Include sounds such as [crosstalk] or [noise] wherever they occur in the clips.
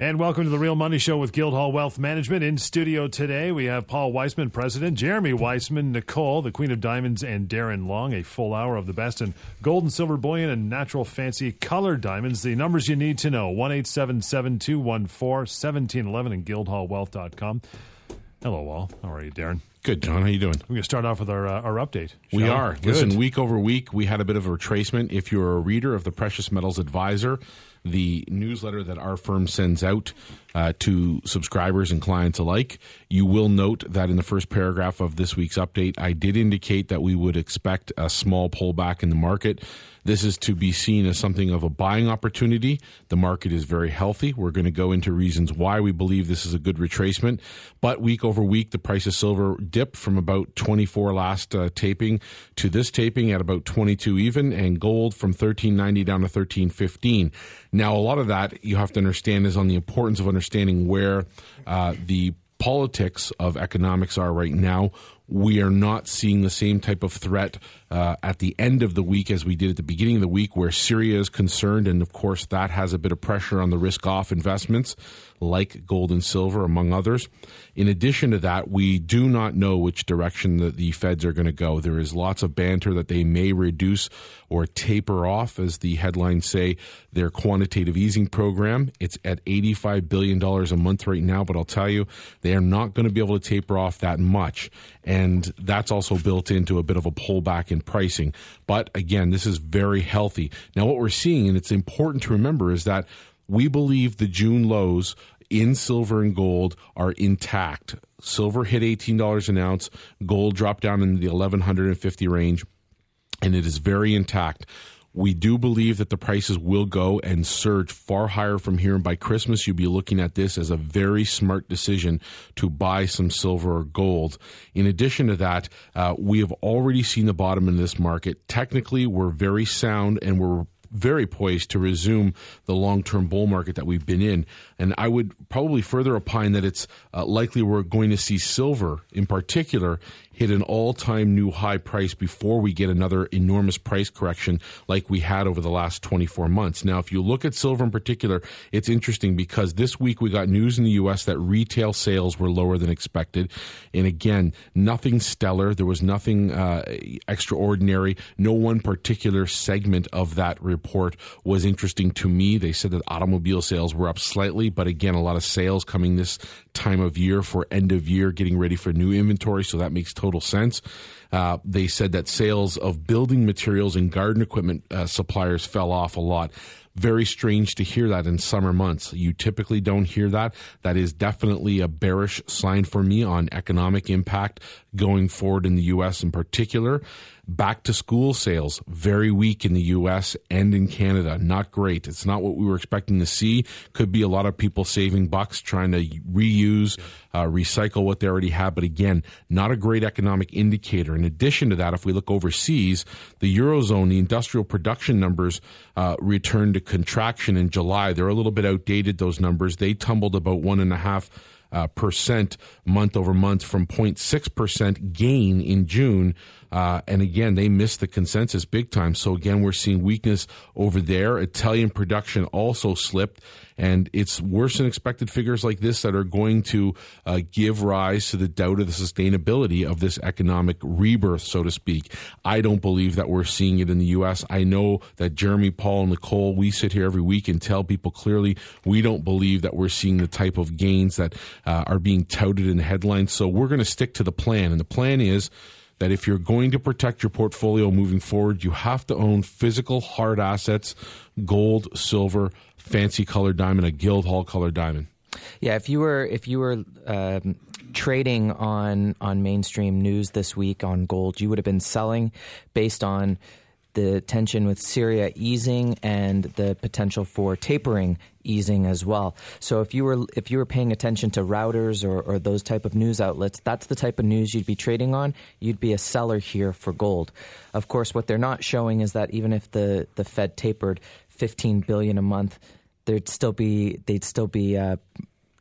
And welcome to the Real Money Show with Guildhall Wealth Management. In studio today, we have Paul Weissman, President, Jeremy Weissman, Nicole, the Queen of Diamonds, and Darren Long. A full hour of the best in gold and silver bullion and natural fancy colored diamonds. The numbers you need to know 1 214 1711 and guildhallwealth.com. Hello, all. How are you, Darren? Good, John. How are you doing? We're going to start off with our uh, our update. We are. Good. Listen, week over week, we had a bit of a retracement. If you're a reader of the Precious Metals Advisor, the newsletter that our firm sends out uh, to subscribers and clients alike. You will note that in the first paragraph of this week's update, I did indicate that we would expect a small pullback in the market. This is to be seen as something of a buying opportunity. The market is very healthy. We're going to go into reasons why we believe this is a good retracement. But week over week, the price of silver dipped from about 24 last uh, taping to this taping at about 22 even, and gold from 1390 down to 1315. Now, a lot of that you have to understand is on the importance of understanding where uh, the politics of economics are right now. We are not seeing the same type of threat uh, at the end of the week as we did at the beginning of the week, where Syria is concerned. And of course, that has a bit of pressure on the risk off investments like gold and silver, among others. In addition to that, we do not know which direction the, the feds are going to go. There is lots of banter that they may reduce or taper off, as the headlines say, their quantitative easing program. It's at $85 billion a month right now, but I'll tell you, they are not going to be able to taper off that much. And that's also built into a bit of a pullback in pricing. But again, this is very healthy. Now, what we're seeing, and it's important to remember, is that we believe the June lows in silver and gold are intact. Silver hit $18 an ounce, gold dropped down in the 1150 range, and it is very intact. We do believe that the prices will go and surge far higher from here. And by Christmas, you'll be looking at this as a very smart decision to buy some silver or gold. In addition to that, uh, we have already seen the bottom in this market. Technically, we're very sound and we're very poised to resume the long term bull market that we've been in. And I would probably further opine that it's uh, likely we're going to see silver in particular hit an all time new high price before we get another enormous price correction like we had over the last 24 months. Now, if you look at silver in particular, it's interesting because this week we got news in the U.S. that retail sales were lower than expected. And again, nothing stellar. There was nothing uh, extraordinary. No one particular segment of that report was interesting to me. They said that automobile sales were up slightly, but again, a lot of sales coming this time of year for end of year, getting ready for new inventory. So that makes total sense. Uh, they said that sales of building materials and garden equipment uh, suppliers fell off a lot. Very strange to hear that in summer months. You typically don't hear that. That is definitely a bearish sign for me on economic impact going forward in the U.S. in particular. Back to school sales, very weak in the US and in Canada. Not great. It's not what we were expecting to see. Could be a lot of people saving bucks, trying to reuse, uh, recycle what they already have. But again, not a great economic indicator. In addition to that, if we look overseas, the Eurozone, the industrial production numbers uh, returned to contraction in July. They're a little bit outdated, those numbers. They tumbled about one and a half uh, percent month over month from 0.6 percent gain in June. Uh, and again, they missed the consensus big time. So again, we're seeing weakness over there. Italian production also slipped, and it's worse than expected figures like this that are going to uh, give rise to the doubt of the sustainability of this economic rebirth, so to speak. I don't believe that we're seeing it in the U.S. I know that Jeremy, Paul, and Nicole, we sit here every week and tell people clearly we don't believe that we're seeing the type of gains that uh, are being touted in the headlines. So we're going to stick to the plan, and the plan is that if you're going to protect your portfolio moving forward, you have to own physical hard assets, gold, silver, fancy colored diamond, a Guildhall colored diamond. Yeah, if you were if you were um, trading on on mainstream news this week on gold, you would have been selling based on the tension with Syria easing and the potential for tapering easing as well. So if you were if you were paying attention to Reuters or, or those type of news outlets, that's the type of news you'd be trading on. You'd be a seller here for gold. Of course, what they're not showing is that even if the, the Fed tapered 15 billion a month, there'd still be they'd still be uh,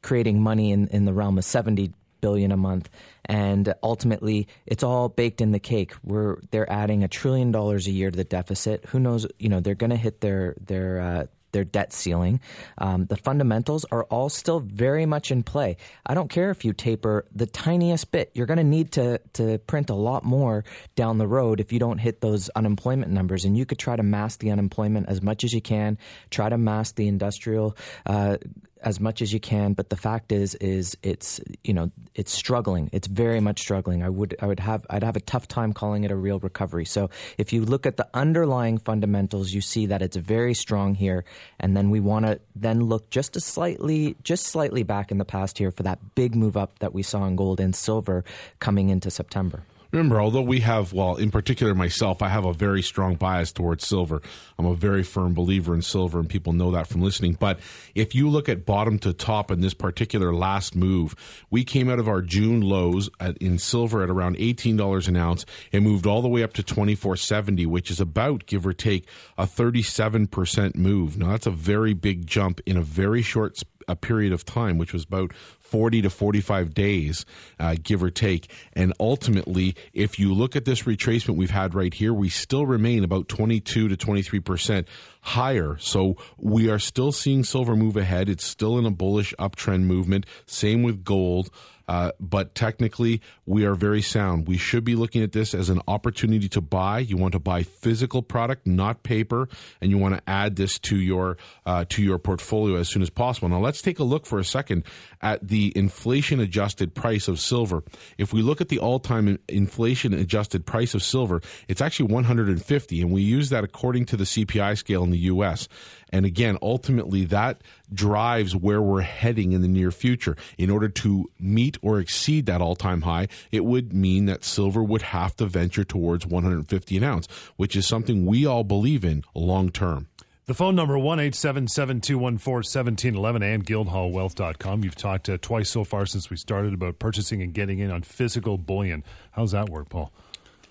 creating money in, in the realm of 70 billion a month and ultimately it's all baked in the cake we're they're adding a trillion dollars a year to the deficit who knows you know they're going to hit their their uh, their debt ceiling. Um, the fundamentals are all still very much in play. I don't care if you taper the tiniest bit. You're going to need to to print a lot more down the road if you don't hit those unemployment numbers. And you could try to mask the unemployment as much as you can. Try to mask the industrial. Uh, as much as you can. But the fact is, is it's you know it's struggling. It's very much struggling. I would I would have I'd have a tough time calling it a real recovery. So if you look at the underlying fundamentals, you see that it's very strong here. And then we want to then look just a slightly just slightly back in the past here for that big move up that we saw in gold and silver coming into September. Remember, although we have, well, in particular myself, I have a very strong bias towards silver. I'm a very firm believer in silver, and people know that from listening. But if you look at bottom to top in this particular last move, we came out of our June lows at, in silver at around $18 an ounce and moved all the way up to 24.70, which is about, give or take, a 37% move. Now, that's a very big jump in a very short a period of time, which was about 40 to 45 days, uh, give or take. And ultimately, if you look at this retracement we've had right here, we still remain about 22 to 23% higher. So we are still seeing silver move ahead. It's still in a bullish uptrend movement. Same with gold. Uh, but technically, we are very sound. We should be looking at this as an opportunity to buy. You want to buy physical product, not paper, and you want to add this to your uh, to your portfolio as soon as possible. Now, let's take a look for a second at the inflation adjusted price of silver. If we look at the all time inflation adjusted price of silver, it's actually 150, and we use that according to the CPI scale in the U.S. And again, ultimately, that drives where we're heading in the near future. In order to meet or exceed that all time high, it would mean that silver would have to venture towards 150 an ounce, which is something we all believe in long term. The phone number one eight seven seven two one four seventeen eleven and guildhallwealth.com. You've talked uh, twice so far since we started about purchasing and getting in on physical bullion. How's that work, Paul?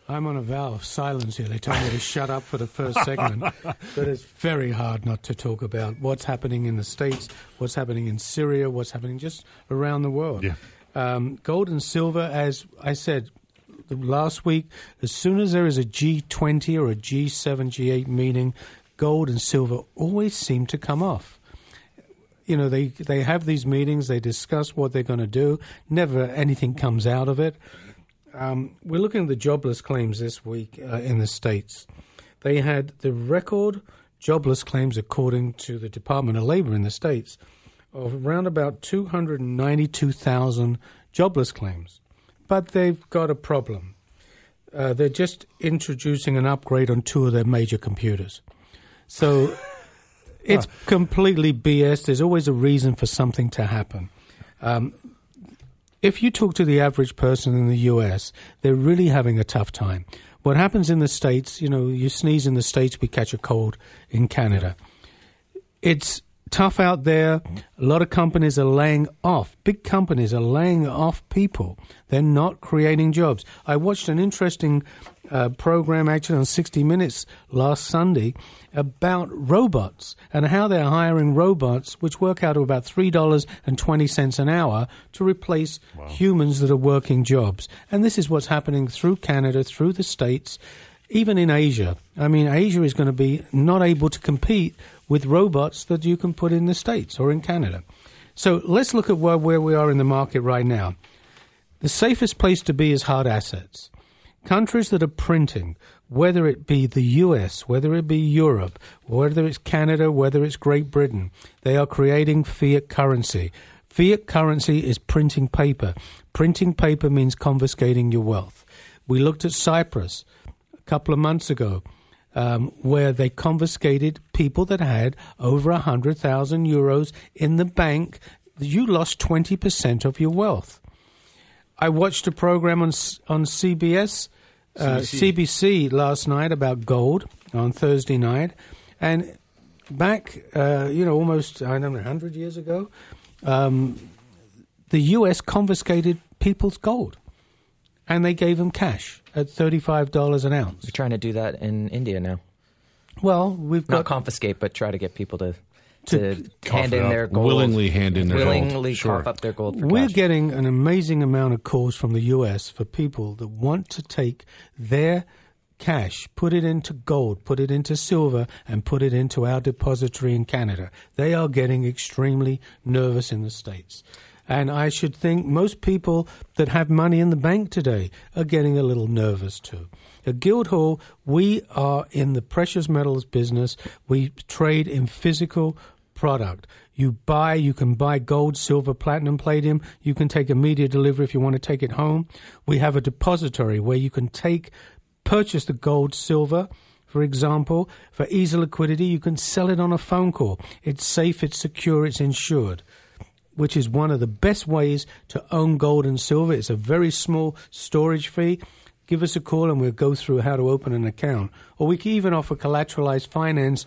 I'm on a vow of silence here. They told me to shut up for the first segment. [laughs] but it's very hard not to talk about what's happening in the States, what's happening in Syria, what's happening just around the world. Yeah. Um, gold and silver, as I said last week, as soon as there is a G20 or a G7, G8 meeting, gold and silver always seem to come off. You know, they, they have these meetings, they discuss what they're going to do, never anything comes out of it. Um, we're looking at the jobless claims this week uh, in the States. They had the record jobless claims, according to the Department of Labor in the States, of around about 292,000 jobless claims. But they've got a problem. Uh, they're just introducing an upgrade on two of their major computers. So [laughs] it's completely BS. There's always a reason for something to happen. Um, if you talk to the average person in the US, they're really having a tough time. What happens in the States, you know, you sneeze in the States, we catch a cold in Canada. It's tough out there. A lot of companies are laying off. Big companies are laying off people. They're not creating jobs. I watched an interesting uh, program actually on 60 Minutes last Sunday about robots and how they're hiring robots, which work out to about $3.20 an hour, to replace wow. humans that are working jobs. And this is what's happening through Canada, through the States, even in Asia. I mean, Asia is going to be not able to compete with robots that you can put in the States or in Canada. So let's look at where, where we are in the market right now. The safest place to be is hard assets. Countries that are printing, whether it be the US, whether it be Europe, whether it's Canada, whether it's Great Britain, they are creating fiat currency. Fiat currency is printing paper. Printing paper means confiscating your wealth. We looked at Cyprus a couple of months ago um, where they confiscated people that had over 100,000 euros in the bank. You lost 20% of your wealth. I watched a program on, on CBS, uh, CBC last night about gold on Thursday night. And back, uh, you know, almost, I don't know, 100 years ago, um, the U.S. confiscated people's gold and they gave them cash at $35 an ounce. We're trying to do that in India now. Well, we've got not confiscate, but try to get people to to, to hand in their gold, willingly hand in their willingly gold. cough up their gold. We're cash. getting an amazing amount of calls from the U.S. for people that want to take their cash, put it into gold, put it into silver, and put it into our depository in Canada. They are getting extremely nervous in the States. And I should think most people that have money in the bank today are getting a little nervous too. At Guildhall, we are in the precious metals business. We trade in physical product. You buy, you can buy gold, silver, platinum, palladium. You can take immediate delivery if you want to take it home. We have a depository where you can take, purchase the gold, silver, for example, for easy liquidity, you can sell it on a phone call. It's safe, it's secure, it's insured which is one of the best ways to own gold and silver. It's a very small storage fee. Give us a call and we'll go through how to open an account. Or we can even offer collateralized finance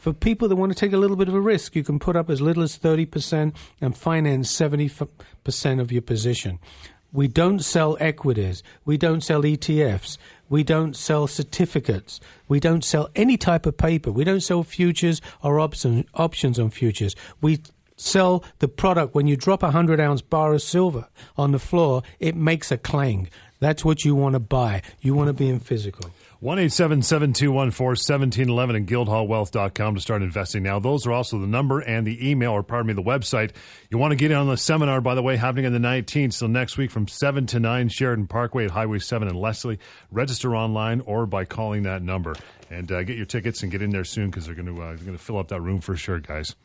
for people that want to take a little bit of a risk. You can put up as little as 30% and finance 70% of your position. We don't sell equities. We don't sell ETFs. We don't sell certificates. We don't sell any type of paper. We don't sell futures or option, options on futures. We sell the product when you drop a 100 ounce bar of silver on the floor, it makes a clang. That's what you want to buy. You want to be in physical. 1 1711 and guildhallwealth.com to start investing now. Those are also the number and the email, or pardon me, the website. You want to get in on the seminar, by the way, happening on the 19th. So next week from 7 to 9, Sheraton Parkway at Highway 7 in Leslie. Register online or by calling that number. And uh, get your tickets and get in there soon because they're going to uh, they're going to fill up that room for sure, guys.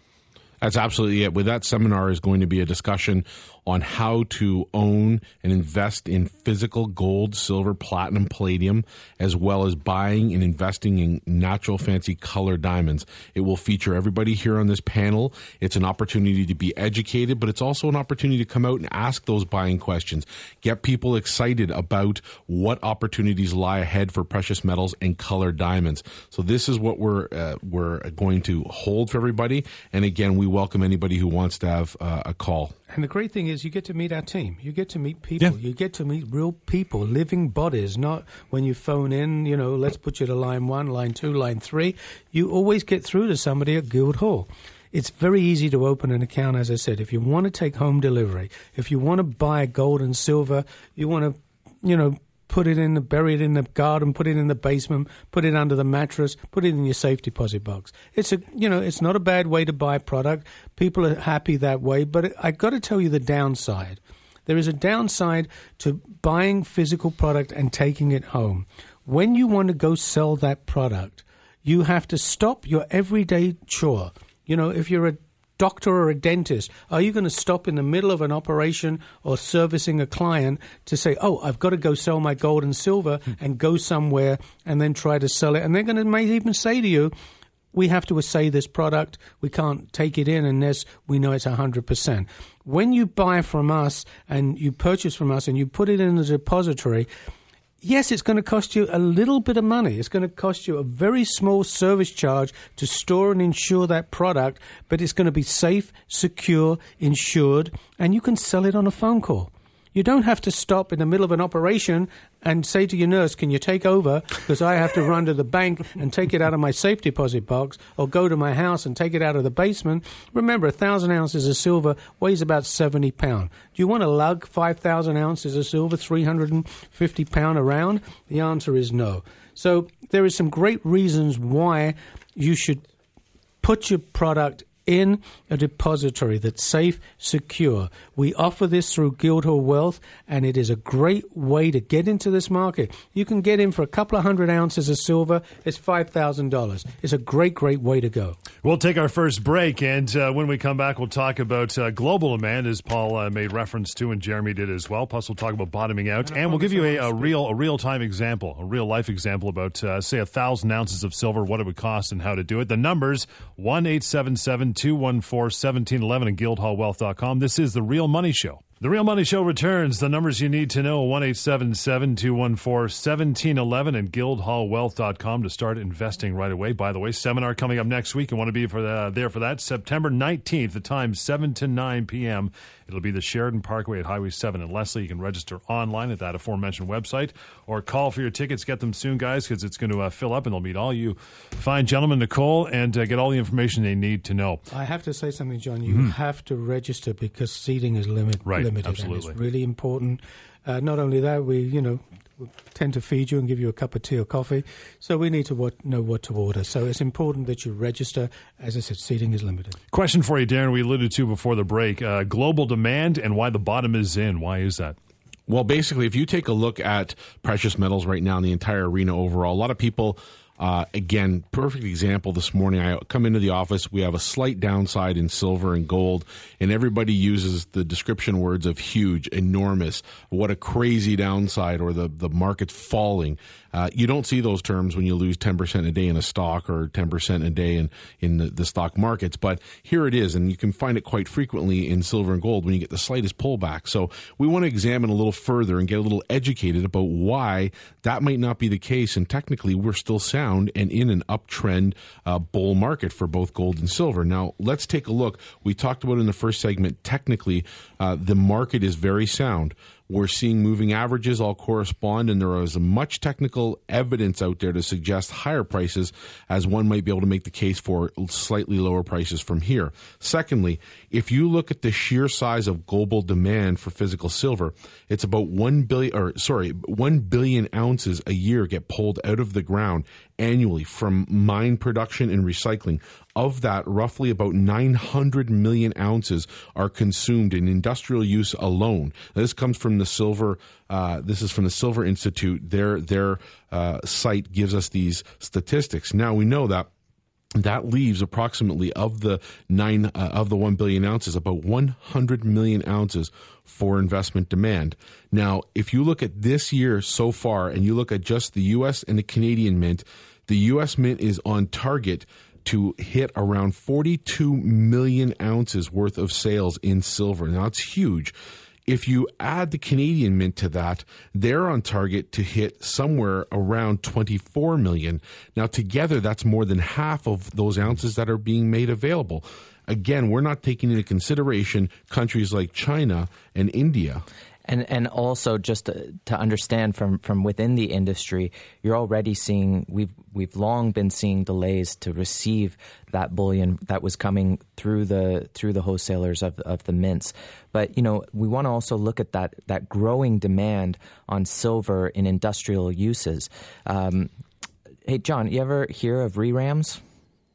That's absolutely it. With that seminar is going to be a discussion on how to own and invest in physical gold, silver, platinum, palladium, as well as buying and investing in natural fancy color diamonds. It will feature everybody here on this panel. It's an opportunity to be educated, but it's also an opportunity to come out and ask those buying questions, get people excited about what opportunities lie ahead for precious metals and color diamonds. So this is what we're uh, we're going to hold for everybody. And again, we welcome anybody who wants to have uh, a call. And the great thing is, you get to meet our team. You get to meet people. Yeah. You get to meet real people, living bodies, not when you phone in, you know, let's put you to line one, line two, line three. You always get through to somebody at Guildhall. It's very easy to open an account, as I said. If you want to take home delivery, if you want to buy gold and silver, you want to, you know, put it in the bury it in the garden, put it in the basement, put it under the mattress, put it in your safe deposit box. It's a you know, it's not a bad way to buy a product. People are happy that way, but I got to tell you the downside. There is a downside to buying physical product and taking it home. When you want to go sell that product, you have to stop your everyday chore. You know, if you're a doctor or a dentist? Are you going to stop in the middle of an operation or servicing a client to say, oh, I've got to go sell my gold and silver hmm. and go somewhere and then try to sell it? And they're going to may even say to you, we have to assay this product. We can't take it in unless we know it's 100%. When you buy from us and you purchase from us and you put it in the depository, yes, it's going to cost you a little bit of money. It's going to cost you a very small service charge to store and insure that product, but it's going to be safe, secure, insured, and you can sell it on a phone call. You don't have to stop in the middle of an operation and say to your nurse, Can you take over? Because I have to run to the bank and take it out of my safe deposit box or go to my house and take it out of the basement. Remember, a thousand ounces of silver weighs about 70 pounds. Do you want to lug 5,000 ounces of silver, 350 pound around? The answer is no. So there is some great reasons why you should put your product in a depository that's safe, secure. We offer this through Guildhall Wealth, and it is a great way to get into this market. You can get in for a couple of hundred ounces of silver. It's $5,000. It's a great, great way to go. We'll take our first break, and uh, when we come back, we'll talk about uh, global demand, as Paul uh, made reference to, and Jeremy did as well. Plus, we'll talk about bottoming out, and, and we'll give you a, a real, a real time example, a real life example about, uh, say, a thousand ounces of silver, what it would cost, and how to do it. The numbers one eight seven seven 214 1711 at guildhallwealth.com. This is The Real Money Show. The Real Money Show returns. The numbers you need to know 1 214 1711 and guildhallwealth.com to start investing right away. By the way, seminar coming up next week. You want to be for the, there for that. September 19th, the time 7 to 9 p.m. It'll be the Sheraton Parkway at Highway 7 in Leslie. You can register online at that aforementioned website or call for your tickets. Get them soon, guys, because it's going to uh, fill up and they'll meet all you fine gentlemen, Nicole, and uh, get all the information they need to know. I have to say something, John. You mm-hmm. have to register because seating is limit- right. limited limited. And Absolutely. it's really important. Uh, not only that, we, you know, tend to feed you and give you a cup of tea or coffee. So we need to what, know what to order. So it's important that you register. As I said, seating is limited. Question for you, Darren. We alluded to before the break: uh, global demand and why the bottom is in. Why is that? Well, basically, if you take a look at precious metals right now in the entire arena overall, a lot of people, uh, again, perfect example this morning. I come into the office, we have a slight downside in silver and gold, and everybody uses the description words of huge, enormous, what a crazy downside, or the, the market's falling. Uh, you don't see those terms when you lose 10% a day in a stock or 10% a day in, in the, the stock markets. But here it is, and you can find it quite frequently in silver and gold when you get the slightest pullback. So we want to examine a little further and get a little educated about why that might not be the case. And technically, we're still sound and in an uptrend uh, bull market for both gold and silver. Now, let's take a look. We talked about in the first segment, technically, uh, the market is very sound. We're seeing moving averages all correspond, and there is much technical evidence out there to suggest higher prices, as one might be able to make the case for slightly lower prices from here. Secondly, if you look at the sheer size of global demand for physical silver, it's about one billion, or sorry, one billion ounces a year get pulled out of the ground annually from mine production and recycling. Of that, roughly about 900 million ounces are consumed in industrial use alone. Now, this comes from the Silver. Uh, this is from the Silver Institute. Their their uh, site gives us these statistics. Now we know that that leaves approximately of the nine uh, of the one billion ounces, about 100 million ounces for investment demand. Now, if you look at this year so far, and you look at just the U.S. and the Canadian Mint, the U.S. Mint is on target to hit around 42 million ounces worth of sales in silver. Now, it's huge. If you add the Canadian Mint to that, they're on target to hit somewhere around 24 million. Now, together, that's more than half of those ounces that are being made available. Again, we're not taking into consideration countries like China and India. And and also just to, to, understand from, from within the industry, you're already seeing we've we've long been seeing delays to receive that bullion that was coming through the through the wholesalers of of the mints. But you know we want to also look at that that growing demand on silver in industrial uses. Um, hey John, you ever hear of ReRAMs?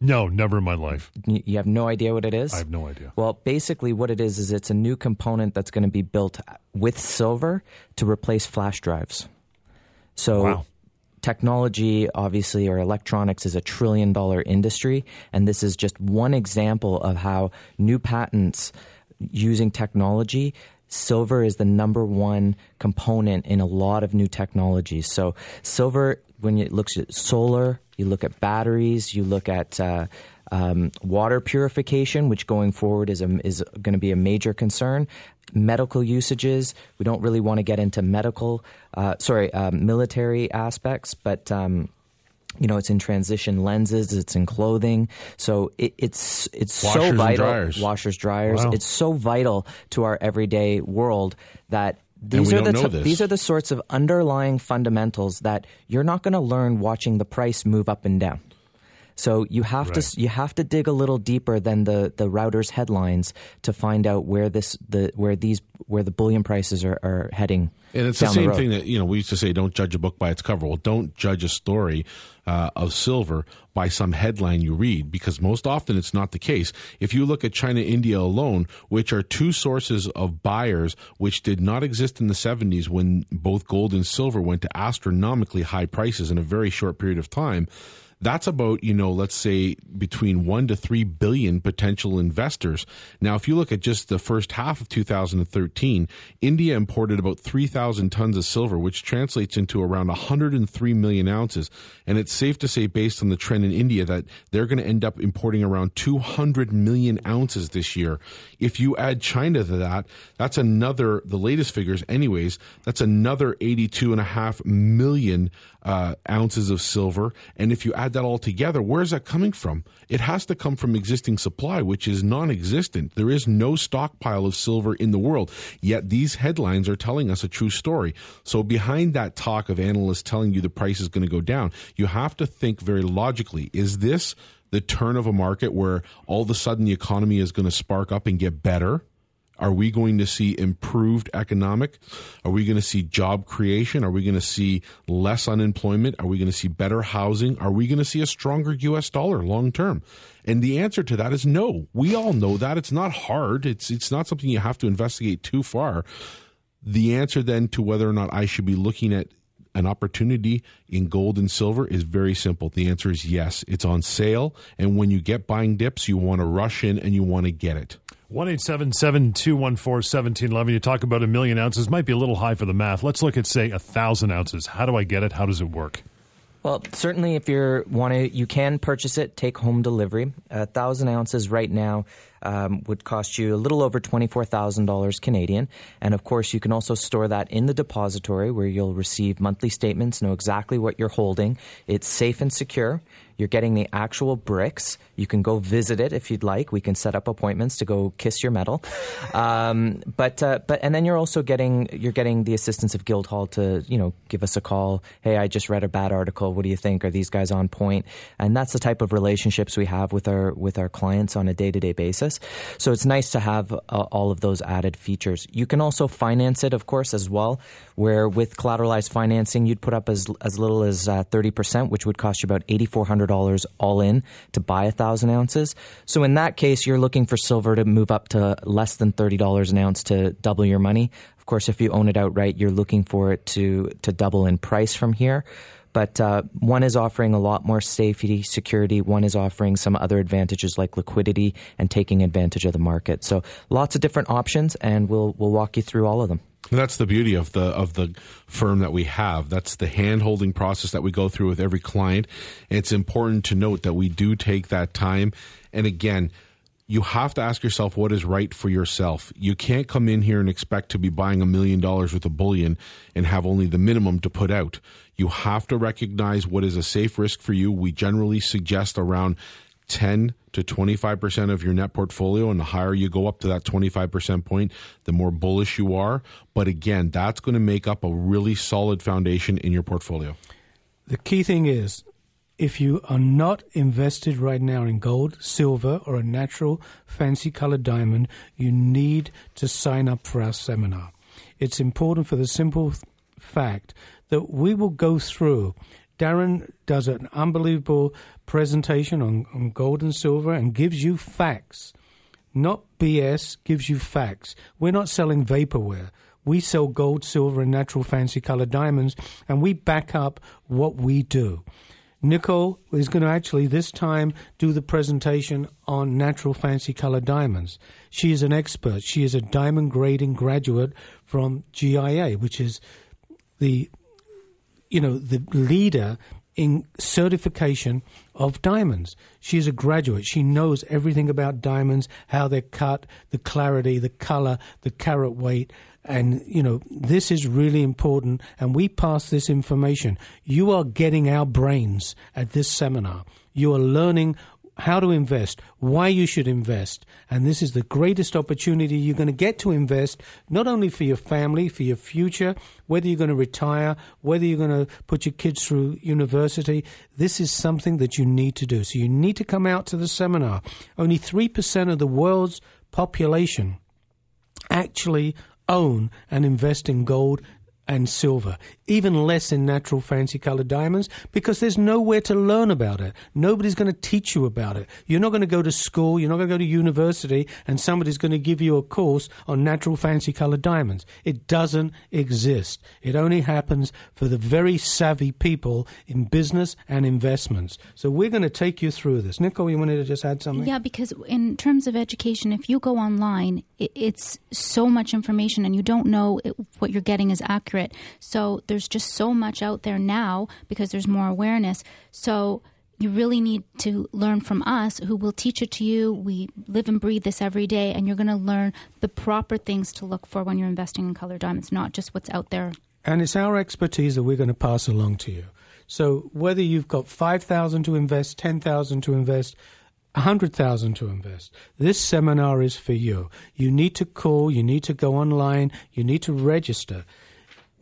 No, never in my life. You have no idea what it is? I have no idea. Well, basically, what it is is it's a new component that's going to be built with silver to replace flash drives. So, wow. technology, obviously, or electronics is a trillion dollar industry. And this is just one example of how new patents using technology silver is the number one component in a lot of new technologies. So, silver, when it looks at solar, you look at batteries, you look at uh, um, water purification, which going forward is, a, is going to be a major concern. Medical usages, we don't really want to get into medical, uh, sorry, uh, military aspects, but. Um, you know, it's in transition lenses. It's in clothing. So it, it's it's Washers so vital. dryers. Washers, dryers. Wow. It's so vital to our everyday world that these are the t- these are the sorts of underlying fundamentals that you're not going to learn watching the price move up and down. So you have Right. to you have to dig a little deeper than the the Reuters' headlines to find out where this the where these where the bullion prices are, are heading. And it's the same road. thing that you know we used to say: don't judge a book by its cover. Well, don't judge a story uh, of silver by some headline you read, because most often it's not the case. If you look at China, India alone, which are two sources of buyers which did not exist in the '70s when both gold and silver went to astronomically high prices in a very short period of time. That's about, you know, let's say between one to three billion potential investors. Now, if you look at just the first half of 2013, India imported about 3,000 tons of silver, which translates into around 103 million ounces. And it's safe to say, based on the trend in India, that they're going to end up importing around 200 million ounces this year. If you add China to that, that's another, the latest figures, anyways, that's another 82.5 million uh, ounces of silver. And if you add that all together, where's that coming from? It has to come from existing supply, which is non existent. There is no stockpile of silver in the world. Yet these headlines are telling us a true story. So, behind that talk of analysts telling you the price is going to go down, you have to think very logically. Is this the turn of a market where all of a sudden the economy is going to spark up and get better? Are we going to see improved economic? Are we going to see job creation? Are we going to see less unemployment? Are we going to see better housing? Are we going to see a stronger US dollar long term? And the answer to that is no. We all know that. It's not hard. It's it's not something you have to investigate too far. The answer then to whether or not I should be looking at an opportunity in gold and silver is very simple. The answer is yes. It's on sale. And when you get buying dips, you want to rush in and you want to get it. 1 1711 You talk about a million ounces, might be a little high for the math. Let's look at, say, a thousand ounces. How do I get it? How does it work? Well, certainly, if you want to, you can purchase it, take home delivery. A thousand ounces right now um, would cost you a little over $24,000 Canadian. And of course, you can also store that in the depository where you'll receive monthly statements, know exactly what you're holding. It's safe and secure. You're getting the actual bricks. You can go visit it if you'd like. We can set up appointments to go kiss your metal. Um, but uh, but and then you're also getting you're getting the assistance of Guildhall to you know give us a call. Hey, I just read a bad article. What do you think? Are these guys on point? And that's the type of relationships we have with our with our clients on a day to day basis. So it's nice to have uh, all of those added features. You can also finance it, of course, as well. Where with collateralized financing, you'd put up as as little as uh, thirty percent, which would cost you about eighty four hundred dollars all in to buy a thousand ounces. So in that case, you're looking for silver to move up to less than thirty dollars an ounce to double your money. Of course, if you own it outright, you're looking for it to to double in price from here. But uh, one is offering a lot more safety, security. One is offering some other advantages like liquidity and taking advantage of the market. So lots of different options, and we'll we'll walk you through all of them. That's the beauty of the of the firm that we have. That's the hand holding process that we go through with every client. it's important to note that we do take that time. And again, you have to ask yourself what is right for yourself. You can't come in here and expect to be buying a million dollars worth of bullion and have only the minimum to put out. You have to recognize what is a safe risk for you. We generally suggest around 10 to 25% of your net portfolio. And the higher you go up to that 25% point, the more bullish you are. But again, that's going to make up a really solid foundation in your portfolio. The key thing is if you are not invested right now in gold, silver, or a natural fancy colored diamond, you need to sign up for our seminar. It's important for the simple fact that we will go through Darren does an unbelievable presentation on, on gold and silver and gives you facts. Not BS, gives you facts. We're not selling vaporware. We sell gold, silver, and natural fancy colored diamonds, and we back up what we do. Nicole is going to actually this time do the presentation on natural fancy color diamonds. She is an expert. She is a diamond grading graduate from GIA, which is the you know, the leader in certification of diamonds. She is a graduate. She knows everything about diamonds, how they're cut, the clarity, the color, the carat weight. And, you know, this is really important. And we pass this information. You are getting our brains at this seminar. You are learning how to invest, why you should invest. And this is the greatest opportunity you're going to get to invest, not only for your family, for your future, whether you're going to retire, whether you're going to put your kids through university. This is something that you need to do. So you need to come out to the seminar. Only 3% of the world's population actually own and invest in gold and silver, even less in natural fancy colored diamonds, because there's nowhere to learn about it. Nobody's going to teach you about it. You're not going to go to school, you're not going to go to university, and somebody's going to give you a course on natural fancy colored diamonds. It doesn't exist. It only happens for the very savvy people in business and investments. So we're going to take you through this. Nicole, you wanted to just add something? Yeah, because in terms of education, if you go online, it's so much information and you don't know what you're getting is accurate accurate. So there's just so much out there now because there's more awareness. So you really need to learn from us who will teach it to you. We live and breathe this every day, and you're going to learn the proper things to look for when you're investing in colored diamonds, not just what's out there. And it's our expertise that we're going to pass along to you. So whether you've got 5,000 to invest, 10,000 to invest, 100,000 to invest. This seminar is for you. You need to call, you need to go online, you need to register.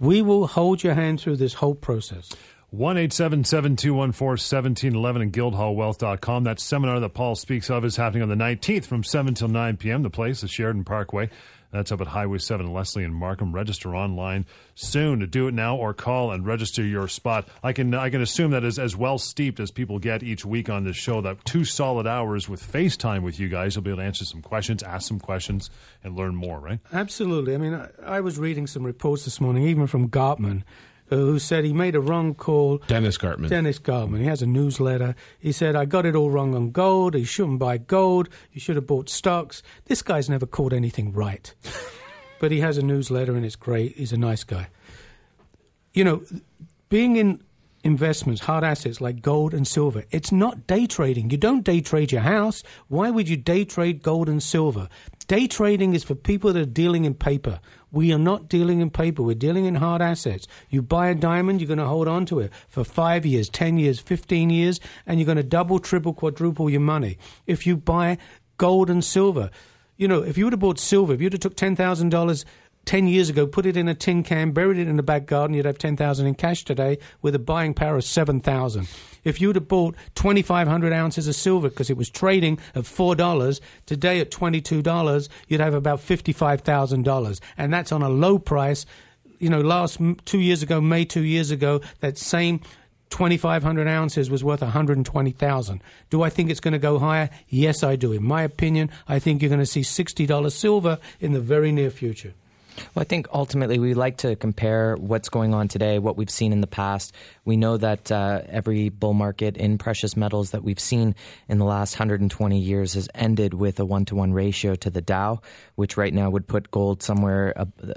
We will hold your hand through this whole process. 1 1711 and guildhallwealth.com. That seminar that Paul speaks of is happening on the 19th from 7 till 9 p.m. The place is Sheraton Parkway. That's up at Highway 7 Leslie and Markham. Register online soon. Do it now or call and register your spot. I can I can assume that is as well steeped as people get each week on this show. That two solid hours with FaceTime with you guys, you'll be able to answer some questions, ask some questions, and learn more. Right? Absolutely. I mean, I, I was reading some reports this morning, even from Gartman, Uh, who said he made a wrong call. Dennis Gartman. Dennis Gartman. He has a newsletter. He said, I got it all wrong on gold. You shouldn't buy gold. You should have bought stocks. This guy's never called anything right. [laughs] but he has a newsletter and it's great. He's a nice guy. You know, being in investments, hard assets like gold and silver, it's not day trading. You don't day trade your house. Why would you day trade gold and silver? Day trading is for people that are dealing in paper. We are not dealing in paper. We're dealing in hard assets. You buy a diamond, you're going to hold on to it for five years, 10 years, 15 years, and you're going to double, triple, quadruple your money. If you buy gold and silver, you know, if you would have bought silver, if you'd have took $10,000 10 years ago, put it in a tin can, buried it in the back garden, you'd have 10,000 in cash today with a buying power of 7,000. If you'd have bought 2,500 ounces of silver because it was trading at $4, today at $22, you'd have about $55,000. And that's on a low price. You know, last two years ago, May two years ago, that same 2,500 ounces was worth 120,000. Do I think it's going to go higher? Yes, I do. In my opinion, I think you're going to see $60 silver in the very near future. Well, I think ultimately we like to compare what's going on today, what we've seen in the past. We know that uh, every bull market in precious metals that we've seen in the last 120 years has ended with a one to one ratio to the Dow, which right now would put gold somewhere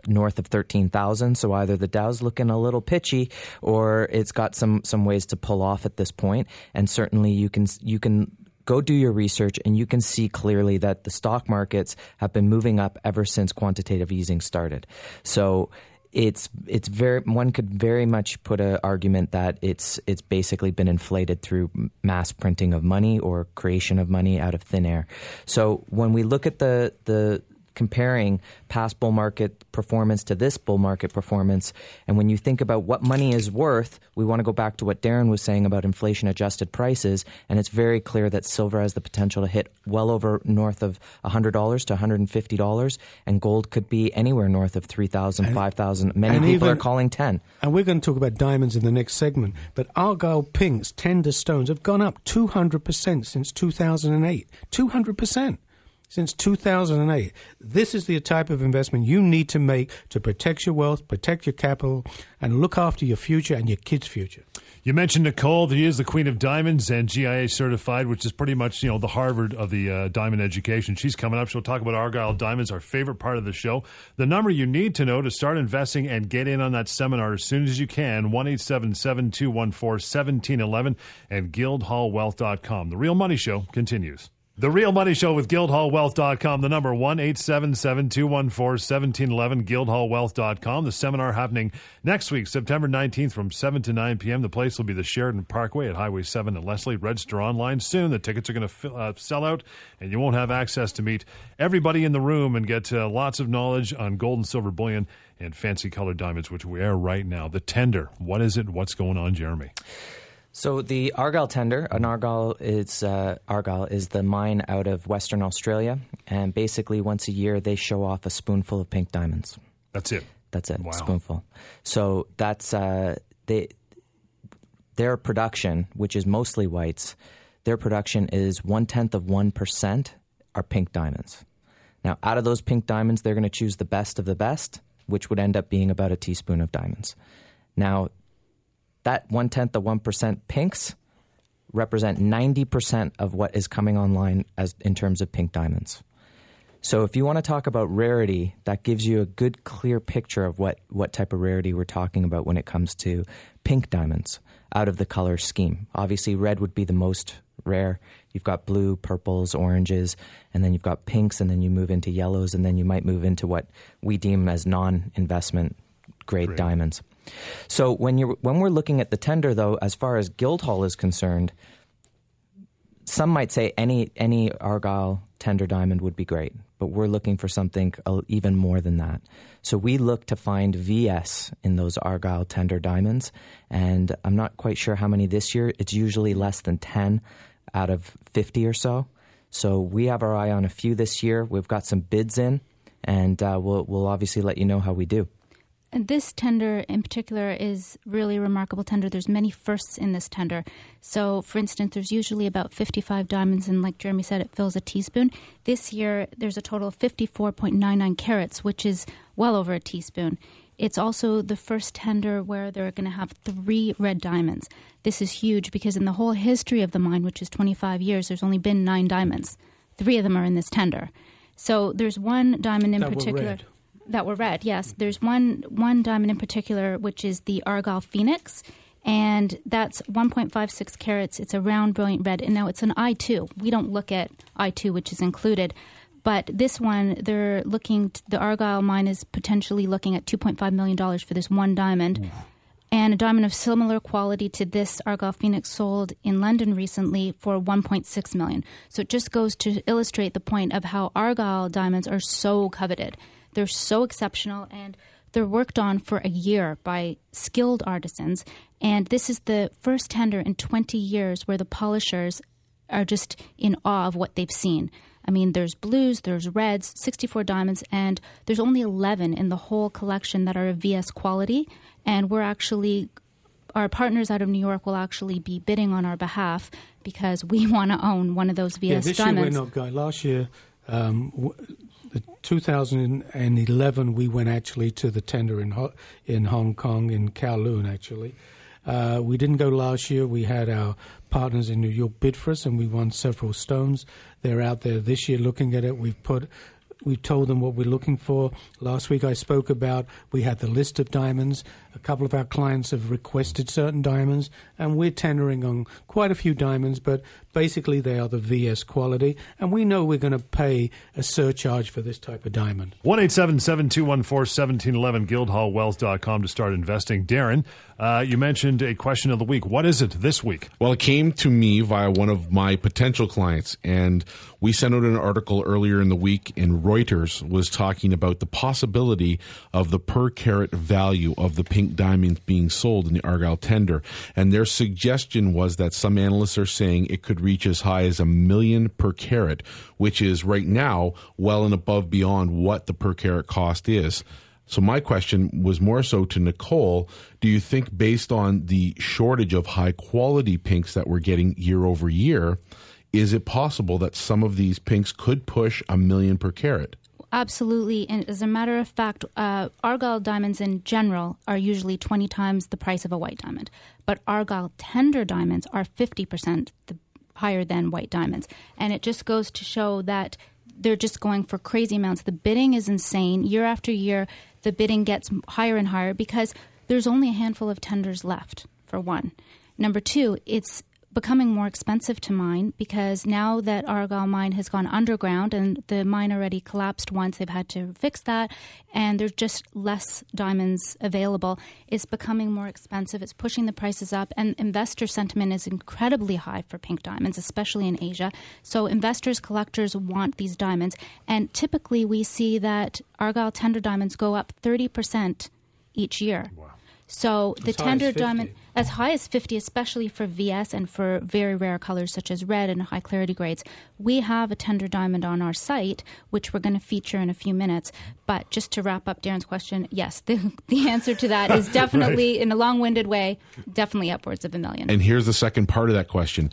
north of 13,000. So either the Dow's looking a little pitchy or it's got some, some ways to pull off at this point. And certainly you can, you can go do your research and you can see clearly that the stock markets have been moving up ever since quantitative easing started. So it's it's very one could very much put an argument that it's it's basically been inflated through mass printing of money or creation of money out of thin air. So when we look at the the comparing past bull market performance to this bull market performance. And when you think about what money is worth, we want to go back to what Darren was saying about inflation adjusted prices. And it's very clear that silver has the potential to hit well over north of $100 to $150. And gold could be anywhere north of 3000 5000 Many people even, are calling 10 And we're going to talk about diamonds in the next segment. But Argyle pinks, tender stones have gone up 200% since 2008. 200% since 2008. This is the type of investment you need to make to protect your wealth, protect your capital, and look after your future and your kids' future. You mentioned Nicole. That She is the Queen of Diamonds and GIA certified, which is pretty much you know the Harvard of the uh, diamond education. She's coming up. She'll talk about Argyle Diamonds, our favorite part of the show. The number you need to know to start investing and get in on that seminar as soon as you can: one eight seven seven two one four seventeen eleven and guildhallwealth.com. The Real Money Show continues. The Real Money Show with GuildhallWealth.com. The number one eight seven seven two one four seventeen eleven. GuildhallWealth.com. The seminar happening next week, September 19th from 7 to 9 p.m. The place will be the Sheraton Parkway at Highway 7 in Leslie. Register online soon. The tickets are going to uh, sell out, and you won't have access to meet everybody in the room and get uh, lots of knowledge on gold and silver bullion and fancy colored diamonds, which we are right now. The tender. What is it? What's going on, Jeremy? So the Argyle tender, an Argyle is uh, Argyle is the mine out of Western Australia, and basically once a year they show off a spoonful of pink diamonds. That's it. That's it. Wow. Spoonful. So that's uh, they their production, which is mostly whites. Their production is one tenth of one percent are pink diamonds. Now, out of those pink diamonds, they're going to choose the best of the best, which would end up being about a teaspoon of diamonds. Now, that one tenth of one percent pinks represent ninety percent of what is coming online as in terms of pink diamonds. So if you want to talk about rarity, that gives you a good clear picture of what, what type of rarity we're talking about when it comes to pink diamonds out of the color scheme. Obviously red would be the most rare. You've got blue, purples, oranges, and then you've got pinks, and then you move into yellows, and then you might move into what we deem as non investment grade Great. diamonds. So when you when we're looking at the tender, though, as far as Guildhall is concerned, some might say any any Argyle tender diamond would be great, but we're looking for something even more than that. So we look to find VS in those Argyle tender diamonds, and I'm not quite sure how many this year. It's usually less than ten out of fifty or so. So we have our eye on a few this year. We've got some bids in and uh, we'll we'll obviously let you know how we do. And this tender in particular is really a remarkable tender. There's many firsts in this tender. So, for instance, there's usually about 55 diamonds, and like Jeremy said, it fills a teaspoon. This year, there's a total of 54.99 carats, which is well over a teaspoon. It's also the first tender where they're going to have three red diamonds. This is huge because in the whole history of the mine, which is 25 years, there's only been nine diamonds. Three of them are in this tender. So there's one diamond in That particular. That were red. Yes, there's one one diamond in particular, which is the Argyle Phoenix, and that's 1.56 carats. It's a round, brilliant red, and now it's an I two. We don't look at I two, which is included, but this one they're looking. t the Argyle mine is potentially looking at 2.5 million dollars for this one diamond. Hmm. And a diamond of similar quality to this Argyle Phoenix sold in London recently for 1.6 million. So it just goes to illustrate the point of how Argyle diamonds are so coveted. They're so exceptional and they're worked on for a year by skilled artisans. And this is the first tender in 20 years where the polishers are just in awe of what they've seen. I mean, there's blues, there's reds, 64 diamonds, and there's only 11 in the whole collection that are of VS quality. And we're actually, our partners out of New York will actually be bidding on our behalf because we [laughs] want to own one of those VS yeah, this diamonds. year we're not going. Last year, um, w- the 2011, we went actually to the tender in Ho- in Hong Kong in Kowloon. Actually, uh, we didn't go last year. We had our partners in New York bid for us, and we won several stones. They're out there this year looking at it. We've put. We told them what we're looking for. Last week I spoke about we had the list of diamonds. A couple of our clients have requested certain diamonds, and we're tendering on quite a few diamonds, but basically they are the VS quality, and we know we're going to pay a surcharge for this type of diamond. 1 1711 guildhallwealth.com to start investing. Darren, uh, you mentioned a question of the week. What is it this week? Well, it came to me via one of my potential clients, and we sent out an article earlier in the week, and Reuters was talking about the possibility of the per carat value of the pink diamonds being sold in the Argyle tender. And their suggestion was that some analysts are saying it could reach as high as a million per carat, which is right now well and above beyond what the per carat cost is. So my question was more so to Nicole. Do you think based on the shortage of high quality pinks that we're getting year over year, is it possible that some of these pinks could push a million per carat? Absolutely. And as a matter of fact, uh, Argyle diamonds in general are usually 20 times the price of a white diamond. But Argyle tender diamonds are 50% the, higher than white diamonds. And it just goes to show that they're just going for crazy amounts. The bidding is insane. Year after year, the bidding gets higher and higher because there's only a handful of tenders left, for one. Number two, it's becoming more expensive to mine because now that Argyle mine has gone underground and the mine already collapsed once, they've had to fix that, and there's just less diamonds available. It's becoming more expensive. It's pushing the prices up, and investor sentiment is incredibly high for pink diamonds, especially in Asia. So investors, collectors want these diamonds, and typically we see that Argyle tender diamonds go up 30% each year. So the As tender diamond as high as 50 especially for VS and for very rare colors such as red and high clarity grades. We have a tender diamond on our site which we're going to feature in a few minutes, but just to wrap up Darren's question, yes, [laughs] the the answer to that is [laughs] definitely in a long-winded way, definitely upwards of a million. And here's the second part of that question.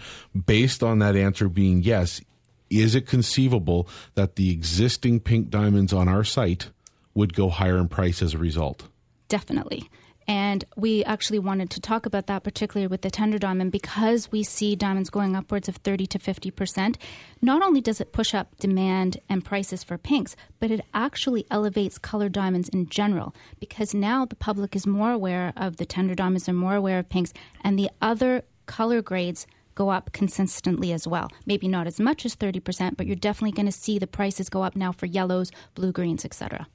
Based on that answer being yes, is it conceivable that the existing pink diamonds on our site would go higher in price as a result? Definitely. And we actually wanted to talk about that, particularly with the tender diamond, because we see diamonds going upwards of 30 to 50%. Not only does it push up demand and prices for pinks, but it actually elevates colored diamonds in general, because now the public is more aware of the tender diamonds and more aware of pinks, and the other color grades go up consistently as well. Maybe not as much as 30%, but you're definitely going to see the prices go up now for yellows, blue greens, etc.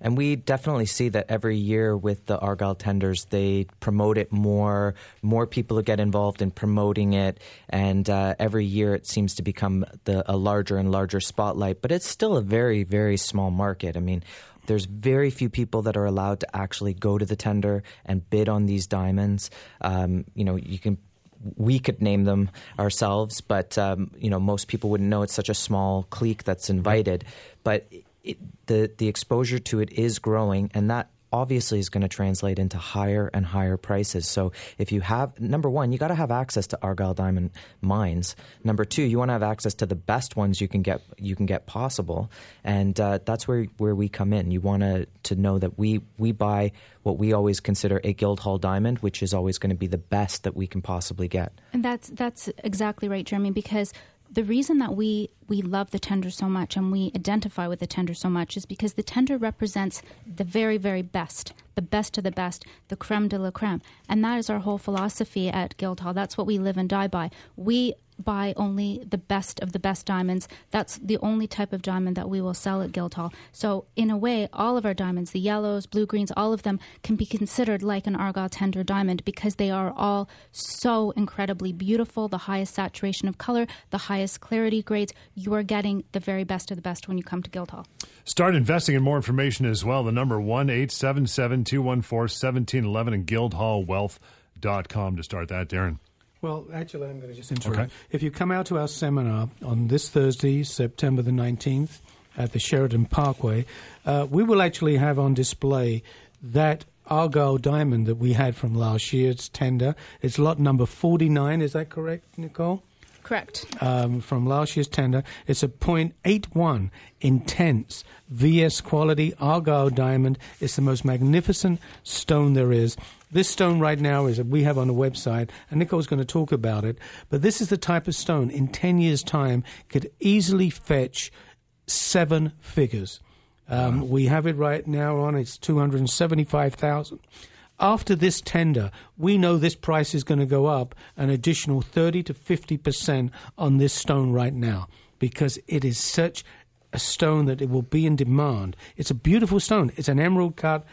And we definitely see that every year with the Argyle tenders, they promote it more. More people get involved in promoting it, and uh, every year it seems to become the, a larger and larger spotlight. But it's still a very, very small market. I mean, there's very few people that are allowed to actually go to the tender and bid on these diamonds. Um, you know, you can we could name them ourselves, but um, you know most people wouldn't know. It's such a small clique that's invited, but it, the the exposure to it is growing, and that obviously is going to translate into higher and higher prices. So if you have number one, you got to have access to Argyle Diamond mines. Number two, you want to have access to the best ones you can get you can get possible, and uh, that's where where we come in. You want to to know that we we buy what we always consider a Guildhall diamond, which is always going to be the best that we can possibly get. And that's that's exactly right, Jeremy, because the reason that we we love the tender so much and we identify with the tender so much is because the tender represents the very very best the best of the best the creme de la creme and that is our whole philosophy at guildhall. That's what we live and die by. We buy only the best of the best diamonds. That's the only type of diamond that we will sell at Guildhall. So, in a way, all of our diamonds, the yellows, blue greens, all of them can be considered like an Argyle Tender diamond because they are all so incredibly beautiful, the highest saturation of color, the highest clarity grades. You are getting the very best of the best when you come to Guildhall. Start investing in more information as well. The number 1 877 214 1711 and guildhallwealth.com to start that, Darren. Well, actually, I'm going to just interrupt. Okay. If you come out to our seminar on this Thursday, September the 19th, at the Sheraton Parkway, uh, we will actually have on display that Argyle diamond that we had from last year's tender. It's lot number 49, is that correct, Nicole? Correct. Um, from last year's tender. It's a 0.81 intense VS quality Argyle diamond. It's the most magnificent stone there is. This stone right now is we have on the website, and Nicole's going to talk about it. But this is the type of stone in 10 years' time could easily fetch seven figures. Um, wow. We have it right now on it's 275,000. After this tender, we know this price is going to go up an additional 30 to 50% on this stone right now because it is such a stone that it will be in demand. It's a beautiful stone. It's an emerald cut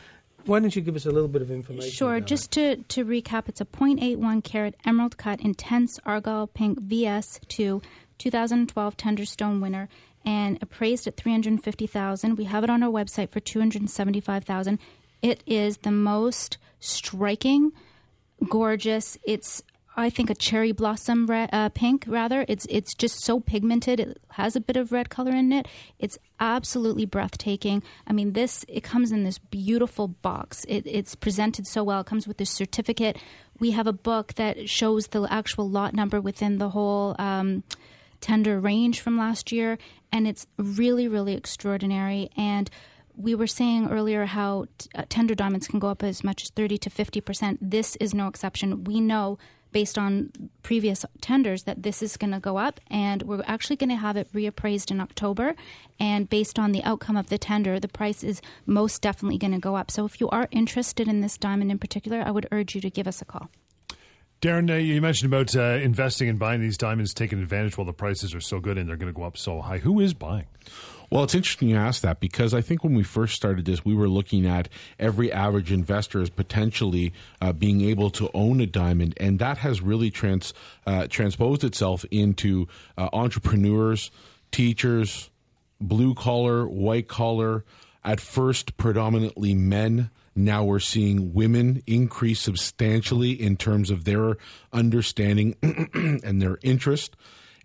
why don't you give us a little bit of information? Sure. Just to, to recap, it's a 0.81 carat emerald cut intense argyle pink VS2 2012 Tenderstone winner and appraised at 350,000. We have it on our website for 275,000. It is the most striking, gorgeous. It's I think a cherry blossom red, uh, pink rather. It's it's just so pigmented. It has a bit of red color in it. It's absolutely breathtaking. I mean, this it comes in this beautiful box. It, it's presented so well. It comes with this certificate. We have a book that shows the actual lot number within the whole. Um, tender range from last year and it's really really extraordinary and we were saying earlier how t- uh, tender diamonds can go up as much as 30 to 50%. This is no exception. We know based on previous tenders that this is going to go up and we're actually going to have it reappraised in October and based on the outcome of the tender the price is most definitely going to go up so if you are interested in this diamond in particular I would urge you to give us a call Darren, uh, you mentioned about uh, investing and buying these diamonds, taking advantage while the prices are so good and they're going to go up so high. Who is buying? Well, it's interesting you ask that because I think when we first started this, we were looking at every average investor as potentially uh, being able to own a diamond, and that has really trans uh, transposed itself into uh, entrepreneurs, teachers, blue collar, white collar. At first, predominantly men. Now we're seeing women increase substantially in terms of their understanding [clears throat] and their interest.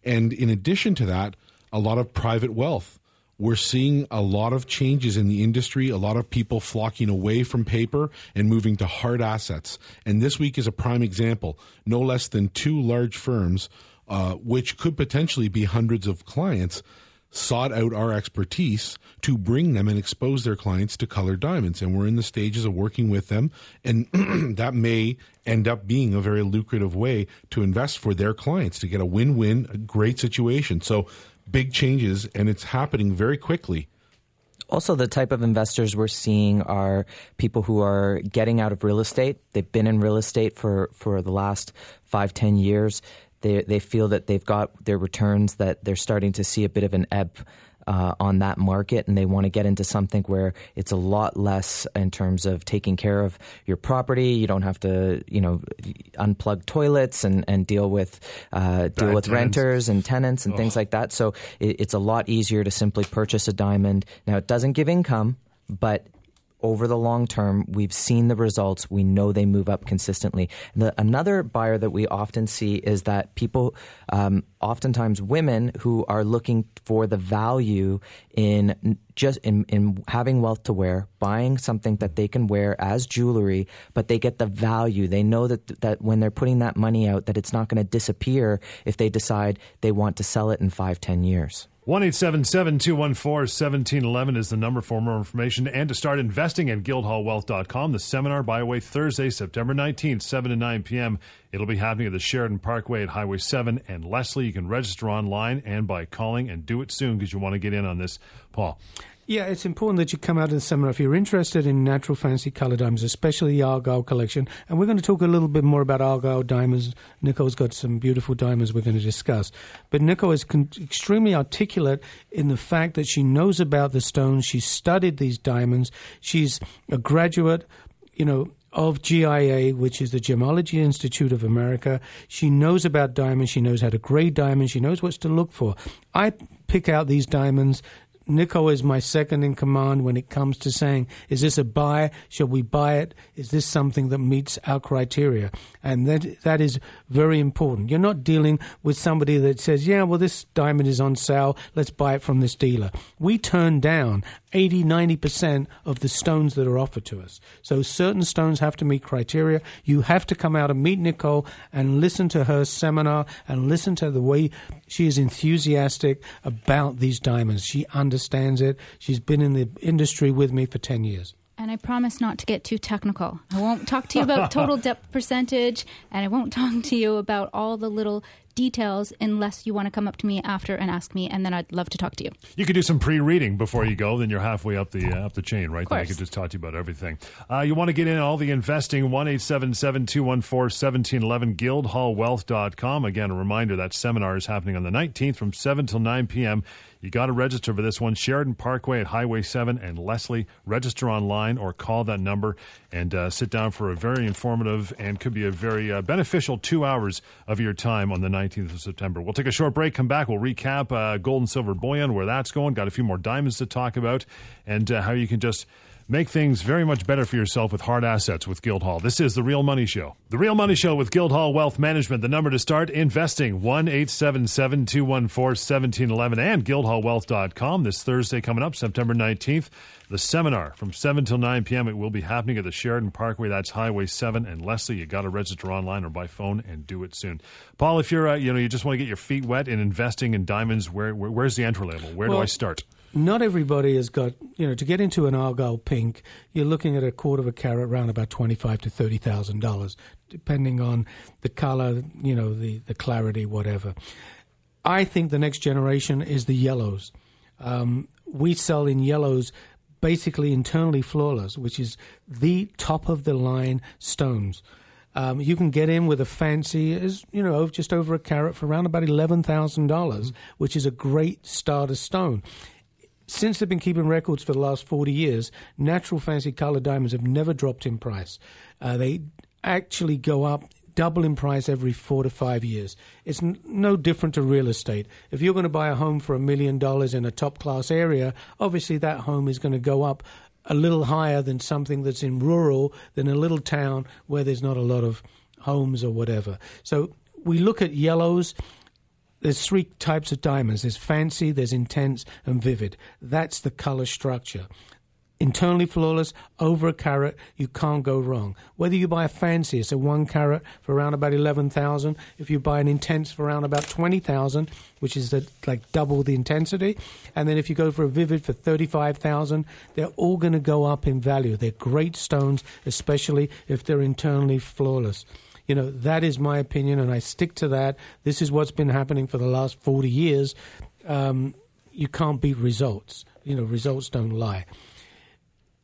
And in addition to that, a lot of private wealth we're seeing a lot of changes in the industry, a lot of people flocking away from paper and moving to hard assets. And this week is a prime example. No less than two large firms, uh, which could potentially be hundreds of clients, sought out our expertise to bring them and expose their clients to colored diamonds. And we're in the stages of working with them. And [clears throat] that may end up being a very lucrative way to invest for their clients to get a win win, a great situation. So big changes, and it's happening very quickly. Also, the type of investors we're seeing are people who are getting out of real estate. They've been in real estate for, for the last five, ten years. They, they feel that they've got their returns, that they're starting to see a bit of an ebb uh, on that market and they want to get into something where it's a lot less in terms of taking care of your property. You don't have to, you know, unplug toilets and, and deal with uh, deal with tenants. renters and tenants and oh. things like that. So it, it's a lot easier to simply purchase a diamond. Now it doesn't give income, but over the long term. We've seen the results. We know they move up consistently. The, another buyer that we often see is that people, um, oftentimes women who are looking for the value in just in, in having wealth to wear, buying something that they can wear as jewelry, but they get the value. They know that that when they're putting that money out, that it's not going to disappear if they decide they want to sell it in five, ten years. 1 1711 is the number for more information and to start investing at guildhallwealth.com. The seminar by the way Thursday, September 19th, 7 to 9 p.m. It'll be happening at the Sheraton Parkway at Highway 7 and Leslie. You can register online and by calling and do it soon because you want to get in on this, Paul. Yeah, it's important that you come out of the seminar if you're interested in natural fancy color diamonds, especially the Argyle collection. And we're going to talk a little bit more about Argyle diamonds. Nico's got some beautiful diamonds we're going to discuss. But Nico is con- extremely articulate in the fact that she knows about the stones. She's studied these diamonds. She's a graduate, you know, of GIA, which is the Gemology Institute of America. She knows about diamonds. She knows how to grade diamonds. She knows what to look for. I pick out these diamonds Nico is my second in command when it comes to saying, is this a buy? Shall we buy it? Is this something that meets our criteria? And that that is very important. You're not dealing with somebody that says, yeah, well, this diamond is on sale. Let's buy it from this dealer. We turn down 80, 90% of the stones that are offered to us. So certain stones have to meet criteria. You have to come out and meet Nicole and listen to her seminar and listen to the way she is enthusiastic about these diamonds. She understands it. She's been in the industry with me for 10 years. And I promise not to get too technical. I won't talk to you about total [laughs] depth percentage, and I won't talk to you about all the little details unless you want to come up to me after and ask me, and then I'd love to talk to you. You could do some pre-reading before you go. Then you're halfway up the uh, up the chain, right? Then I could just talk to you about everything. Uh, you want to get in all the investing? One eight seven seven two one four seventeen eleven. Guildhallwealth.com. Again, a reminder that seminar is happening on the 19th from 7 till 9 p.m. You got to register for this one. Sheraton Parkway at Highway 7 and Leslie. Register online or call that number and uh, sit down for a very informative and could be a very uh, beneficial two hours of your time on the 19th of September. We'll take a short break, come back, we'll recap uh, gold and silver bullion, where that's going. Got a few more diamonds to talk about and uh, how you can just Make things very much better for yourself with hard assets with Guildhall. This is The Real Money Show. The Real Money Show with Guildhall Wealth Management. The number to start investing 1 877 214 1711 and guildhallwealth.com. This Thursday coming up, September 19th. The seminar from 7 till 9 p.m. It will be happening at the Sheraton Parkway. That's Highway 7 and Leslie. You got to register online or by phone and do it soon. Paul, if you're, uh, you know, you just want to get your feet wet in investing in diamonds, where, where where's the entry level? Where well, do I start? Not everybody has got you know to get into an argyle pink you're looking at a quarter of a carat around about 25 to 30 thousand dollars depending on the color you know the the clarity whatever. I think the next generation is the yellows. Um, we sell in yellows basically internally flawless which is the top of the line stones. Um, you can get in with a fancy, is you know, just over a carat for around about eleven thousand dollars, which is a great starter stone since they've been keeping records for the last 40 years, natural fancy colored diamonds have never dropped in price. Uh, they actually go up double in price every four to five years. It's n- no different to real estate. If you're going to buy a home for a million dollars in a top class area, obviously that home is going to go up a little higher than something that's in rural, than a little town where there's not a lot of homes or whatever. So we look at yellows there's three types of diamonds there's fancy, there's intense, and vivid. That's the color structure. Internally flawless, over a carat, you can't go wrong. Whether you buy a fancy, it's a one carat for around about 11,000. If you buy an intense for around about 20,000, which is the, like double the intensity. And then if you go for a vivid for 35,000, they're all going to go up in value. They're great stones, especially if they're internally flawless. You know, that is my opinion, and I stick to that. This is what's been happening for the last 40 years. Um, you can't beat results. You know, results don't lie.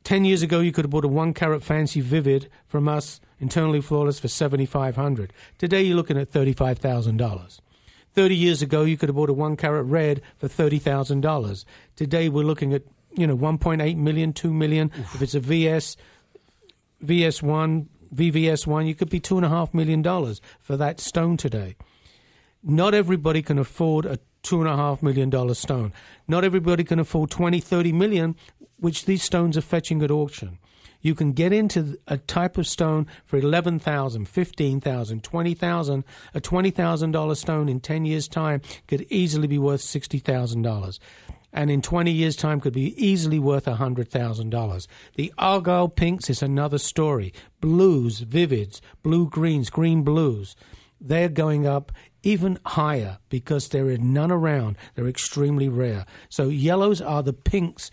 10 years ago, you could have bought a one carat fancy vivid from us, internally flawless, for 7500 Today, you're looking at $35,000. 30 years ago, you could have bought a one carat red for $30,000. Today, we're looking at, you know, 1.8 million, 2 million. Oof. If it's a VS, VS1, VVS one, you could be two and a half million dollars for that stone today. Not everybody can afford a two and a half million dollar stone. Not everybody can afford 20, 30 million which these stones are fetching at auction. You can get into a type of stone for 11,000, 15,000, 20,000. A $20,000 stone in 10 years' time could easily be worth $60,000 and in 20 years' time could be easily worth $100,000. The Argyle pinks is another story. Blues, vivids, blue greens, green blues, they're going up even higher because there are none around. They're extremely rare. So yellows are the pinks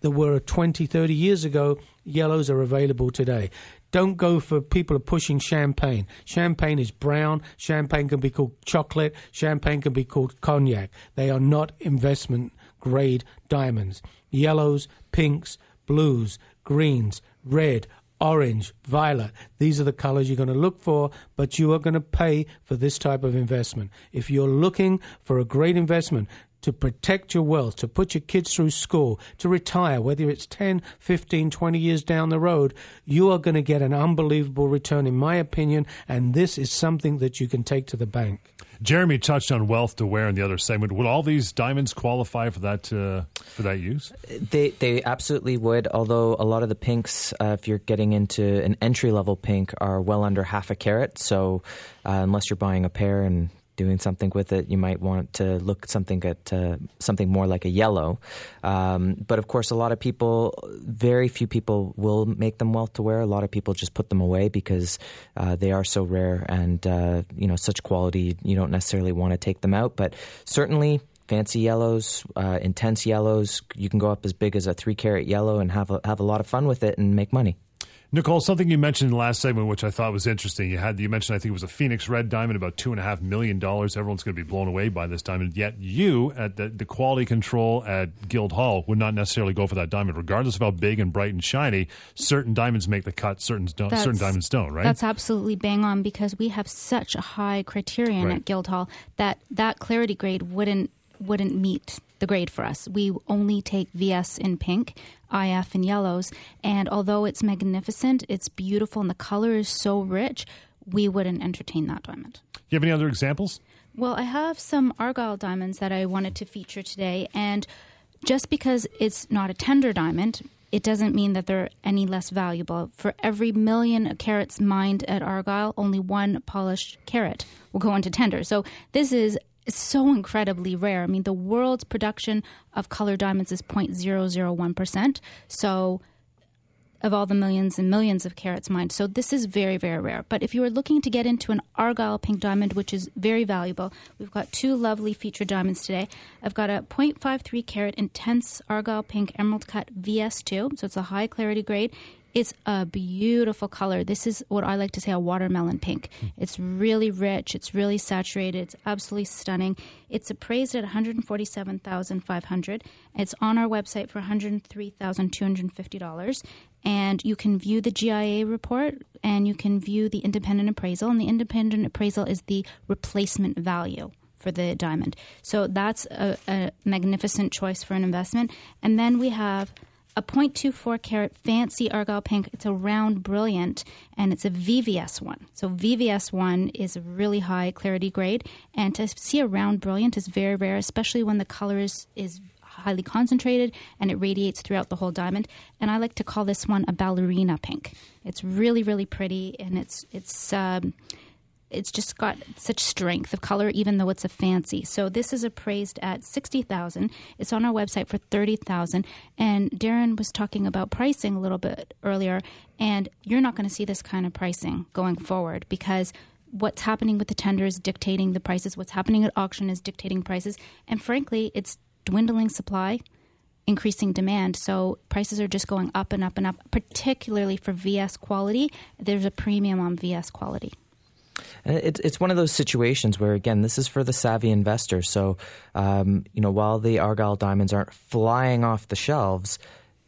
that were 20, 30 years ago. Yellows are available today. Don't go for people are pushing champagne. Champagne is brown. Champagne can be called chocolate. Champagne can be called cognac. They are not investment grade diamonds. Yellows, pinks, blues, greens, red, orange, violet. These are the colors you're going to look for, but you are going to pay for this type of investment. If you're looking for a great investment, to protect your wealth, to put your kids through school, to retire, whether it's 10, 15, 20 years down the road, you are going to get an unbelievable return, in my opinion, and this is something that you can take to the bank. Jeremy touched on wealth to wear in the other segment. Would all these diamonds qualify for that uh, for that use? They they absolutely would. Although a lot of the pinks, uh, if you're getting into an entry level pink, are well under half a carat. So uh, unless you're buying a pair and doing something with it, you might want to look something at uh, something more like a yellow. Um, but of course, a lot of people, very few people will make them well to wear. A lot of people just put them away because uh, they are so rare and uh, you know such quality. You don't necessarily want to take them out, but certainly. Fancy yellows, uh, intense yellows. You can go up as big as a three carat yellow and have a, have a lot of fun with it and make money. Nicole, something you mentioned in the last segment, which I thought was interesting. You had you mentioned I think it was a Phoenix Red diamond, about two and a half million dollars. Everyone's going to be blown away by this diamond. Yet you, at the, the quality control at Guildhall, would not necessarily go for that diamond, regardless of how big and bright and shiny. Certain diamonds make the cut, certain don't, That's- certain diamonds don't. Right? That's absolutely bang on because we have such a high criterion Right. at Guildhall that that clarity grade wouldn't wouldn't meet the grade for us. We only take VS in pink, IF and yellows, and although it's magnificent, it's beautiful, and the color is so rich, we wouldn't entertain that diamond. Do you have any other examples? Well, I have some Argyle diamonds that I wanted to feature today, and just because it's not a tender diamond, it doesn't mean that they're any less valuable. For every million carats mined at Argyle, only one polished carat will go into tender. So this is so incredibly rare. I mean, the world's production of color diamonds is 0.001%. So of all the millions and millions of carats mined. So this is very, very rare. But if you are looking to get into an Argyle pink diamond, which is very valuable, we've got two lovely featured diamonds today. I've got a 0.53 carat intense Argyle pink emerald cut VS2, so it's a high clarity grade. It's a beautiful color. This is what I like to say a watermelon pink. Hmm. It's really rich. It's really saturated. It's absolutely stunning. It's appraised at 147,500. It's on our website for $103,250. And you can view the GIA report and you can view the independent appraisal. And the independent appraisal is the replacement value for the diamond. So that's a, a magnificent choice for an investment. And then we have a 0.24 carat fancy argyle pink. It's a round brilliant and it's a VVS one. So VVS one is a really high clarity grade, and to see a round brilliant is very rare, especially when the color is, is highly concentrated and it radiates throughout the whole diamond. And I like to call this one a ballerina pink. It's really really pretty and it's it's. Um, it's just got such strength of color, even though it's a fancy. So this is appraised at sixty thousand. It's on our website for thirty thousand. And Darren was talking about pricing a little bit earlier, and you're not going to see this kind of pricing going forward because what's happening with the tender is dictating the prices. What's happening at auction is dictating prices, and frankly, it's dwindling supply increasing demand. So prices are just going up and up and up, particularly for VS quality. There's a premium on VS quality. And It's it's one of those situations where again, this is for the savvy investor. So, um, you know, while the Argyle diamonds aren't flying off the shelves,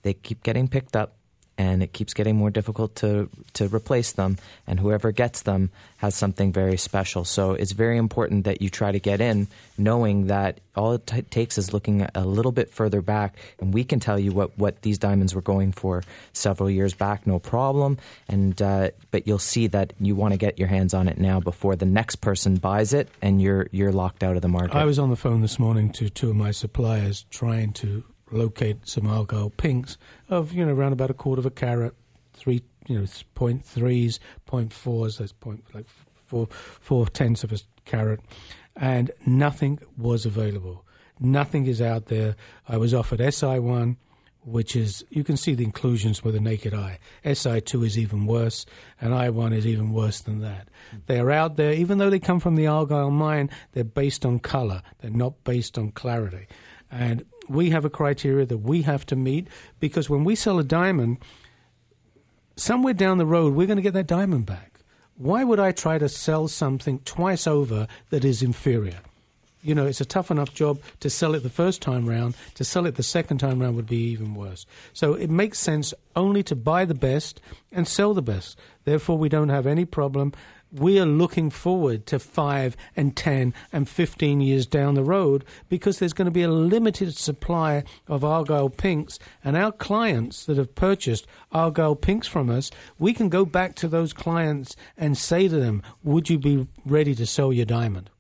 they keep getting picked up, and it keeps getting more difficult to to replace them. And whoever gets them has something very special. So it's very important that you try to get in, knowing that all it t- takes is looking a little bit further back, and we can tell you what what these diamonds were going for several years back, no problem. And uh, but you'll see that you want to get your hands on it now before the next person buys it, and you're you're locked out of the market. I was on the phone this morning to two of my suppliers trying to locate some Argyle pinks of you know around about a quarter of a carat, three you know point threes, point fours, that's point like four four tenths of a carat, and nothing was available. Nothing is out there. I was offered SI one, which is you can see the inclusions with the naked eye. SI two is even worse, and I one is even worse than that. Hmm. They are out there, even though they come from the Argyle mine. They're based on color. They're not based on clarity, and we have a criteria that we have to meet because when we sell a diamond, somewhere down the road we're going to get that diamond back. Why would I try to sell something twice over that is inferior? You know, it's a tough enough job to sell it the first time round. To sell it the second time round would be even worse. So it makes sense only to buy the best and sell the best. Therefore, we don't have any problem we are looking forward to five and 10 and 15 years down the road because there's going to be a limited supply of Argyle pinks. And our clients that have purchased Argyle pinks from us, we can go back to those clients and say to them, Would you be ready to sell your diamond?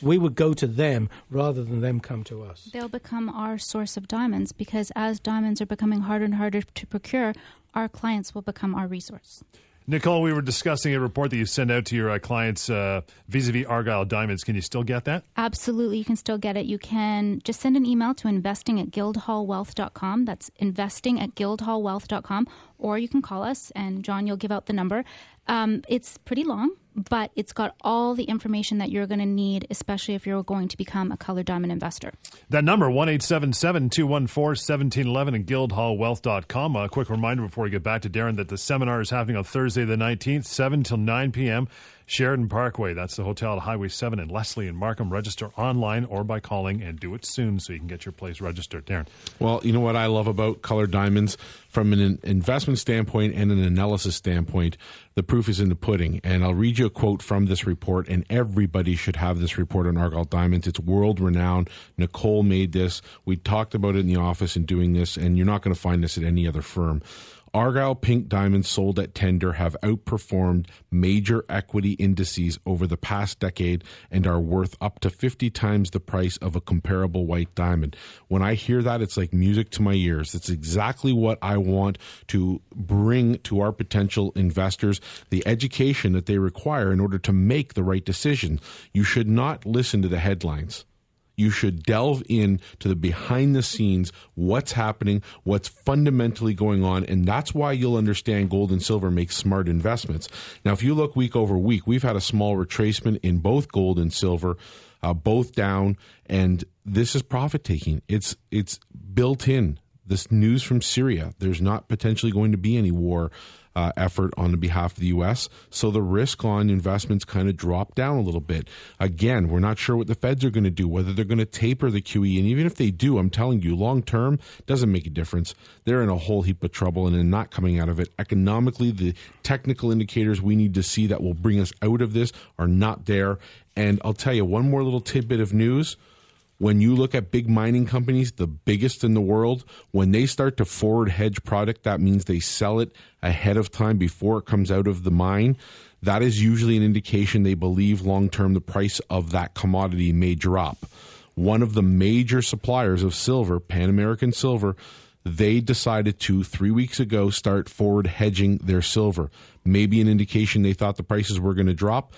We would go to them rather than them come to us. They'll become our source of diamonds because as diamonds are becoming harder and harder to procure, our clients will become our resource. Nicole, we were discussing a report that you send out to your uh, clients uh, vis-a-vis Argyle Diamonds. Can you still get that? Absolutely, you can still get it. You can just send an email to investing at guildhallwealth.com. That's investing at guildhallwealth.com. Or you can call us, and John, you'll give out the number. Um, it's pretty long but it's got all the information that you're going to need, especially if you're going to become a colored diamond investor. That number, 1 214 1711 and guildhallwealth.com. A quick reminder before we get back to Darren that the seminar is happening on Thursday, the 19th, 7 till 9 p.m. Sheraton Parkway. That's the hotel at Highway 7 in Leslie and Markham. Register online or by calling and do it soon so you can get your place registered. Darren. Well, you know what I love about colored diamonds from an investment standpoint and an analysis standpoint, the proof is in the pudding. And I'll read you a quote from this report, and everybody should have this report on Argyle Diamonds. It's world renowned. Nicole made this. We talked about it in the office and doing this, and you're not going to find this at any other firm. Argyle pink diamonds sold at tender have outperformed major equity indices over the past decade and are worth up to 50 times the price of a comparable white diamond. When I hear that, it's like music to my ears. It's exactly what I want to bring to our potential investors the education that they require in order to make the right decision. You should not listen to the headlines you should delve in to the behind the scenes, what's happening, what's fundamentally going on, and that's why you'll understand gold and silver make smart investments. Now, if you look week over week, we've had a small retracement in both gold and silver, uh, both down, and this is profit taking. It's it's built in. This news from Syria. There's not potentially going to be any war uh, effort on the behalf of the U.S. So the risk on investments kind of dropped down a little bit. Again, we're not sure what the Feds are going to do, whether they're going to taper the QE. And even if they do, I'm telling you, long term, doesn't make a difference. They're in a whole heap of trouble and they're not coming out of it. Economically, the technical indicators we need to see that will bring us out of this are not there. And I'll tell you one more little tidbit of news when you look at big mining companies, the biggest in the world, when they start to forward hedge product, that means they sell it ahead of time before it comes out of the mine. That is usually an indication they believe long term the price of that commodity may drop. One of the major suppliers of silver, Pan American Silver, they decided to three weeks ago start forward hedging their silver. Maybe an indication they thought the prices were going to drop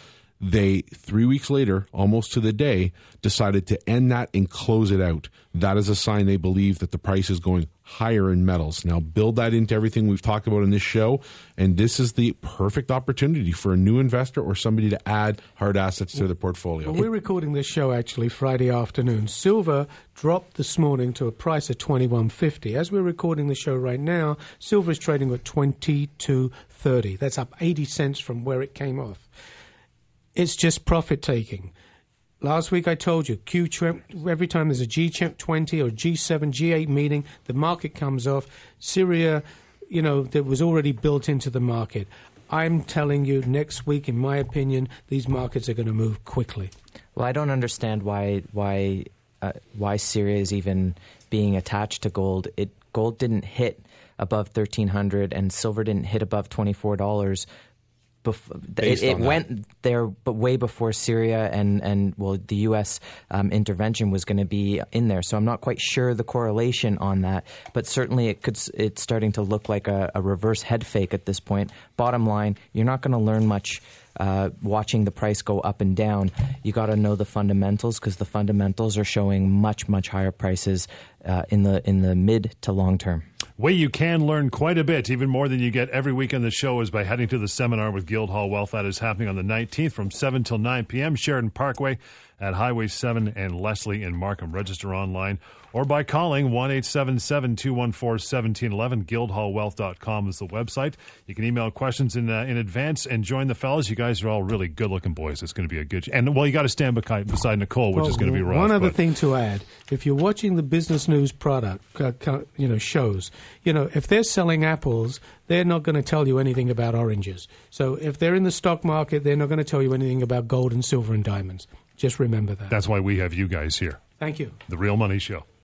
they three weeks later, almost to the day, decided to end that and close it out. That is a sign they believe that the price is going higher in metals. Now, build that into everything we've talked about in this show, and this is the perfect opportunity for a new investor or somebody to add hard assets to their portfolio. Well, we're recording this show actually Friday afternoon. Silver dropped this morning to a price of twenty one fifty. As we're recording the show right now, silver is trading at twenty two thirty. That's up eighty cents from where it came off. It's just profit taking. Last week I told you, Q every time there's a G20 or G7, G8 meeting, the market comes off. Syria, you know, that was already built into the market. I'm telling you, next week, in my opinion, these markets are going to move quickly. Well, I don't understand why why uh, why Syria is even being attached to gold. It gold didn't hit above thirteen hundred, and silver didn't hit above twenty four dollars bef- it, it went there, but way before Syria and and well, the U.S. Um, intervention was going to be in there. So I'm not quite sure the correlation on that, but certainly it could. It's starting to look like a, a reverse head fake at this point. Bottom line, you're not going to learn much. Uh, watching the price go up and down, you got to know the fundamentals because the fundamentals are showing much, much higher prices uh, in the in the mid to long term. Way you can learn quite a bit, even more than you get every week on the show, is by heading to the seminar with Guildhall Wealth. That is happening on the 19th from 7 till 9 p.m. Sheraton Parkway at Highway 7 and Leslie in Markham. Register online or by calling 1 877 214 1711. Guildhallwealth.com is the website. You can email questions in, uh, in advance and join the fellas. You guys are all really good looking boys. It's going to be a good. And, well, you got to stand beside, beside Nicole, which Well, is going to be rough. One other but- thing to add: if you're watching the business news product, uh, you know shows, you know if they're selling apples, they're not going to tell you anything about oranges. So if they're in the stock market, they're not going to tell you anything about gold and silver and diamonds. Just remember that. That's why we have you guys here. Thank you. The Real Money Show.